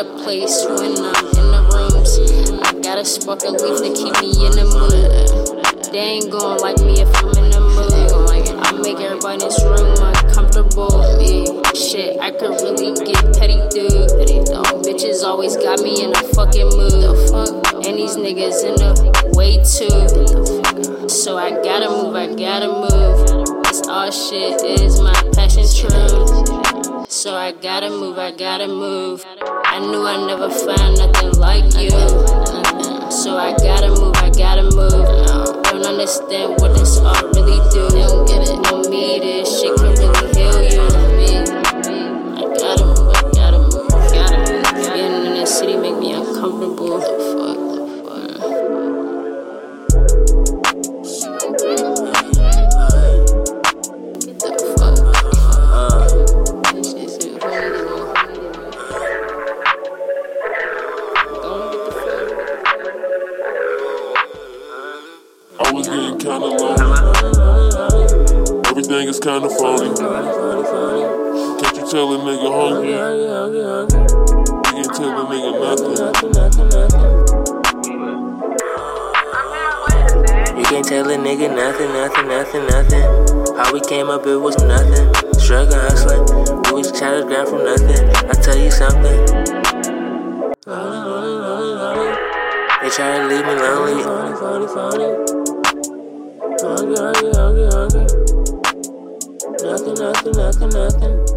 out of place when I'm in the rooms. I got a spark of leaf to keep me in the mood. They ain't gon' like me if I'm in the mood. I make everybody in this room uncomfortable. Shit, I could really get petty, dude. Bitches always got me in a fucking mood. And these niggas in the way too. So I gotta move, I gotta move. This all shit is my passion, true. So I gotta move, I gotta move. I knew I'd never find nothing like you. So I gotta move, I gotta move. Don't understand what this all really do. Kinda lonely. Everything is kinda phony. Can't you tell a nigga hungry? You can tell a nigga nothing. You can't tell a nigga nothing, nothing, nothing, nothing. How we came up, it was nothing. Struggling, hustling. Was trying to grab from nothing. I tell you something. They try to leave me lonely. Nothing, nothing, nothing, nothing.